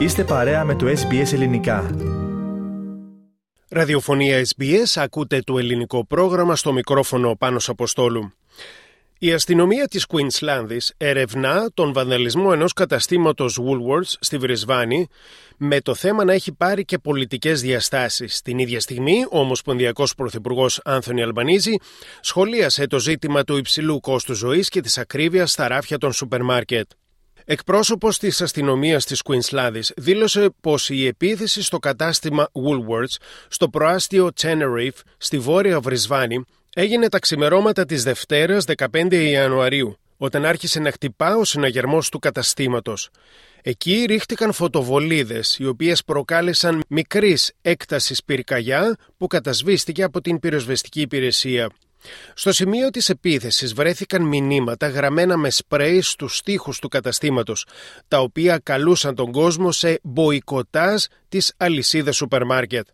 Είστε παρέα με το SBS Ελληνικά. Ραδιοφωνία SBS, ακούτε το ελληνικό πρόγραμμα στο μικρόφωνο Πάνος Αποστόλου. Η αστυνομία της Κουίνσλάνδης ερευνά τον βανδαλισμό ενός καταστήματος Woolworths στη Βρισβάνη με το θέμα να έχει πάρει και πολιτικές διαστάσεις. Την ίδια στιγμή, ο Ομοσπονδιακός Πρωθυπουργός Άνθονι Αλμπανίζη σχολίασε το ζήτημα του υψηλού κόστου ζωής και της ακρίβειας στα ράφια των σούπερ μάρκετ. Εκπρόσωπος της αστυνομίας της Κουίνσλάνδης δήλωσε πως η επίθεση στο κατάστημα Woolworths στο προάστιο Tenerife στη βόρεια Βρισβάνη έγινε τα ξημερώματα της Δευτέρας 15 Ιανουαρίου όταν άρχισε να χτυπά ο συναγερμός του καταστήματος. Εκεί ρίχτηκαν φωτοβολίδες, οι οποίες προκάλεσαν μικρής έκτασης πυρκαγιά που κατασβήστηκε από την πυροσβεστική υπηρεσία. Στο σημείο της επίθεσης βρέθηκαν μηνύματα γραμμένα με σπρέι στους στίχους του καταστήματος, τα οποία καλούσαν τον κόσμο σε μποϊκοτάζ της αλυσίδας σούπερ μάρκετ.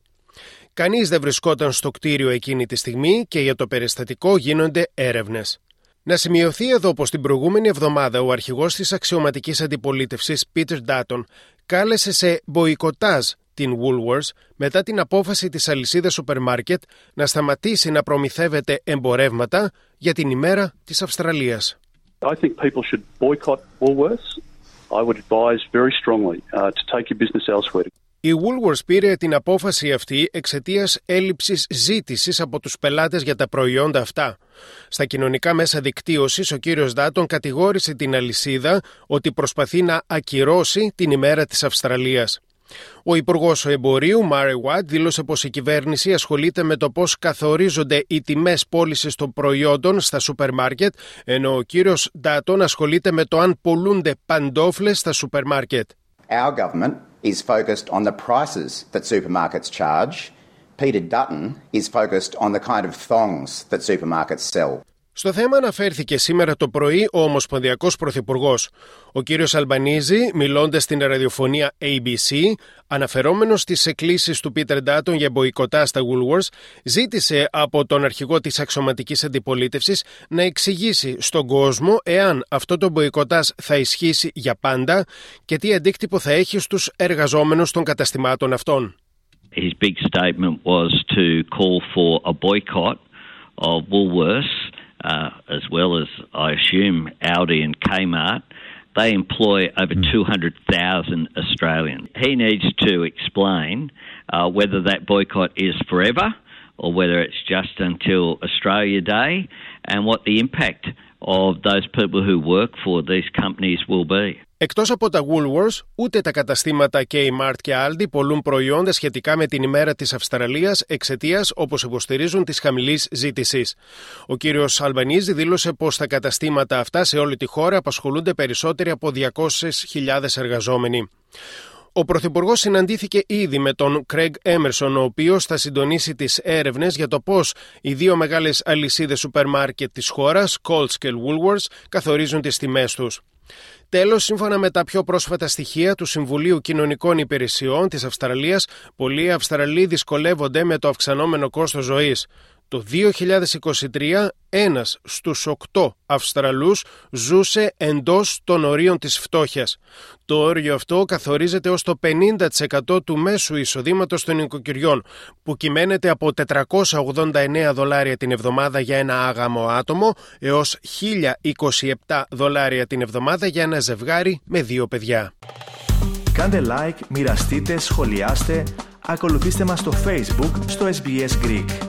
Κανείς δεν βρισκόταν στο κτίριο εκείνη τη στιγμή και για το περιστατικό γίνονται έρευνες. Να σημειωθεί εδώ πως την προηγούμενη εβδομάδα ο αρχηγός της αξιωματικής αντιπολίτευσης Peter Dutton κάλεσε σε μποϊκοτάζ την Woolworths μετά την απόφαση της αλυσίδας σούπερ μάρκετ να σταματήσει να προμηθεύεται εμπορεύματα για την ημέρα της Αυστραλίας. I think people should boycott Woolworths. I would advise very strongly uh, to take your business elsewhere. Η Woolworths πήρε την απόφαση αυτή εξαιτίας έλλειψης ζήτησης από τους πελάτες για τα προϊόντα αυτά. Στα κοινωνικά μέσα δικτύωσης, ο κύριος Ντάτον κατηγόρησε την αλυσίδα ότι προσπαθεί να ακυρώσει την ημέρα της Αυστραλίας. Ο Υπουργός Εμπορίου, Μάρι Βουάτ, δήλωσε πως η κυβέρνηση ασχολείται με το πώς καθορίζονται οι τιμές πώλησης των προϊόντων στα σούπερ μάρκετ, ενώ ο κύριος Ντάτον ασχολείται με το αν πολλούνται παντόφλες στα σούπερ μάρκετ. Our government is focused on the prices that supermarkets charge. Peter Dutton is focused on the kind of thongs that supermarkets sell. Στο θέμα αναφέρθηκε σήμερα το πρωί ο Ομοσπονδιακός Πρωθυπουργός. Ο κύριος Αλμπανίζη, μιλώντας στην ραδιοφωνία ABC, αναφερόμενος στις εκκλήσεις του Πίτερ Ντάτον για μποϊκοτά στα Woolworths, ζήτησε από τον αρχηγό της αξιωματικής αντιπολίτευσης να εξηγήσει στον κόσμο εάν αυτό το μποϊκοτάζ θα ισχύσει για πάντα και τι αντίκτυπο θα έχει στους εργαζόμενους των καταστημάτων αυτών. His big statement was to call for a boycott of Woolworths uh, as well as, I assume, Audi and Kmart, they employ over 200,000 Australians. He needs to explain uh, whether that boycott is forever or whether it's just until Australia Day and what the impact of those people who work for these companies will be. Εκτός από τα Woolworths, ούτε τα καταστήματα Kmart και Aldi πολλούν προϊόντα σχετικά με την ημέρα της Αυστραλίας εξαιτίας, όπως υποστηρίζουν, της χαμηλής ζήτησης. Ο κύριος Αλμπανίζη δήλωσε πως τα καταστήματα αυτά σε όλη τη χώρα απασχολούνται περισσότεροι από 200.000 εργαζόμενοι. Ο Πρωθυπουργός συναντήθηκε ήδη με τον Κρέγ Έμερσον, ο οποίος θα συντονίσει τις έρευνες για το πώς οι δύο μεγάλες αλυσίδες σούπερ μάρκετ της χώρας, Colts και Woolworths, καθορίζουν τις τιμές τους. Τέλος, σύμφωνα με τα πιο πρόσφατα στοιχεία του Συμβουλίου Κοινωνικών Υπηρεσιών της Αυστραλίας, πολλοί Αυστραλοί δυσκολεύονται με το αυξανόμενο κόστος ζωής. Το 2023, ένας στους οκτώ Αυστραλούς ζούσε εντός των ορίων της φτώχειας. Το όριο αυτό καθορίζεται ως το 50% του μέσου εισοδήματος των οικοκυριών, που κυμαίνεται από 489 δολάρια την εβδομάδα για ένα άγαμο άτομο έως 1027 δολάρια την εβδομάδα για ένα ζευγάρι με δύο παιδιά. Κάντε like, μοιραστείτε, σχολιάστε, ακολουθήστε μας στο Facebook, στο SBS Greek.